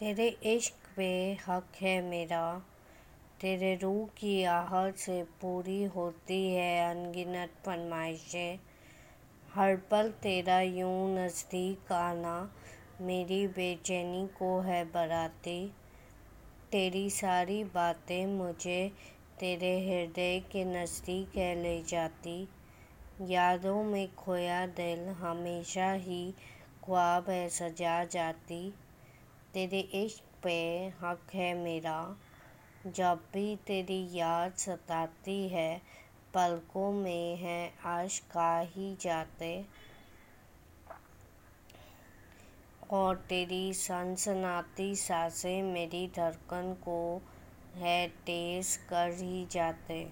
तेरे इश्क पे हक है मेरा। तेरे रूह की आहट से पूरी होती है अनगिनत फरमाइशें। हर पल तेरा यूँ नज़दीक आना मेरी बेचैनी को है बढ़ाती तेरी सारी बातें मुझे तेरे हृदय के नज़दीक है ले जाती। यादों में खोया दिल हमेशा ही ख्वाब है सजा जाती। तेरे इश्क पे हक है मेरा। जब भी तेरी याद सताती है, पलकों में है आश्क आ ही जाते। और तेरी सनसनाती साँसें मेरी धड़कन को है तेज़ कर ही जाते।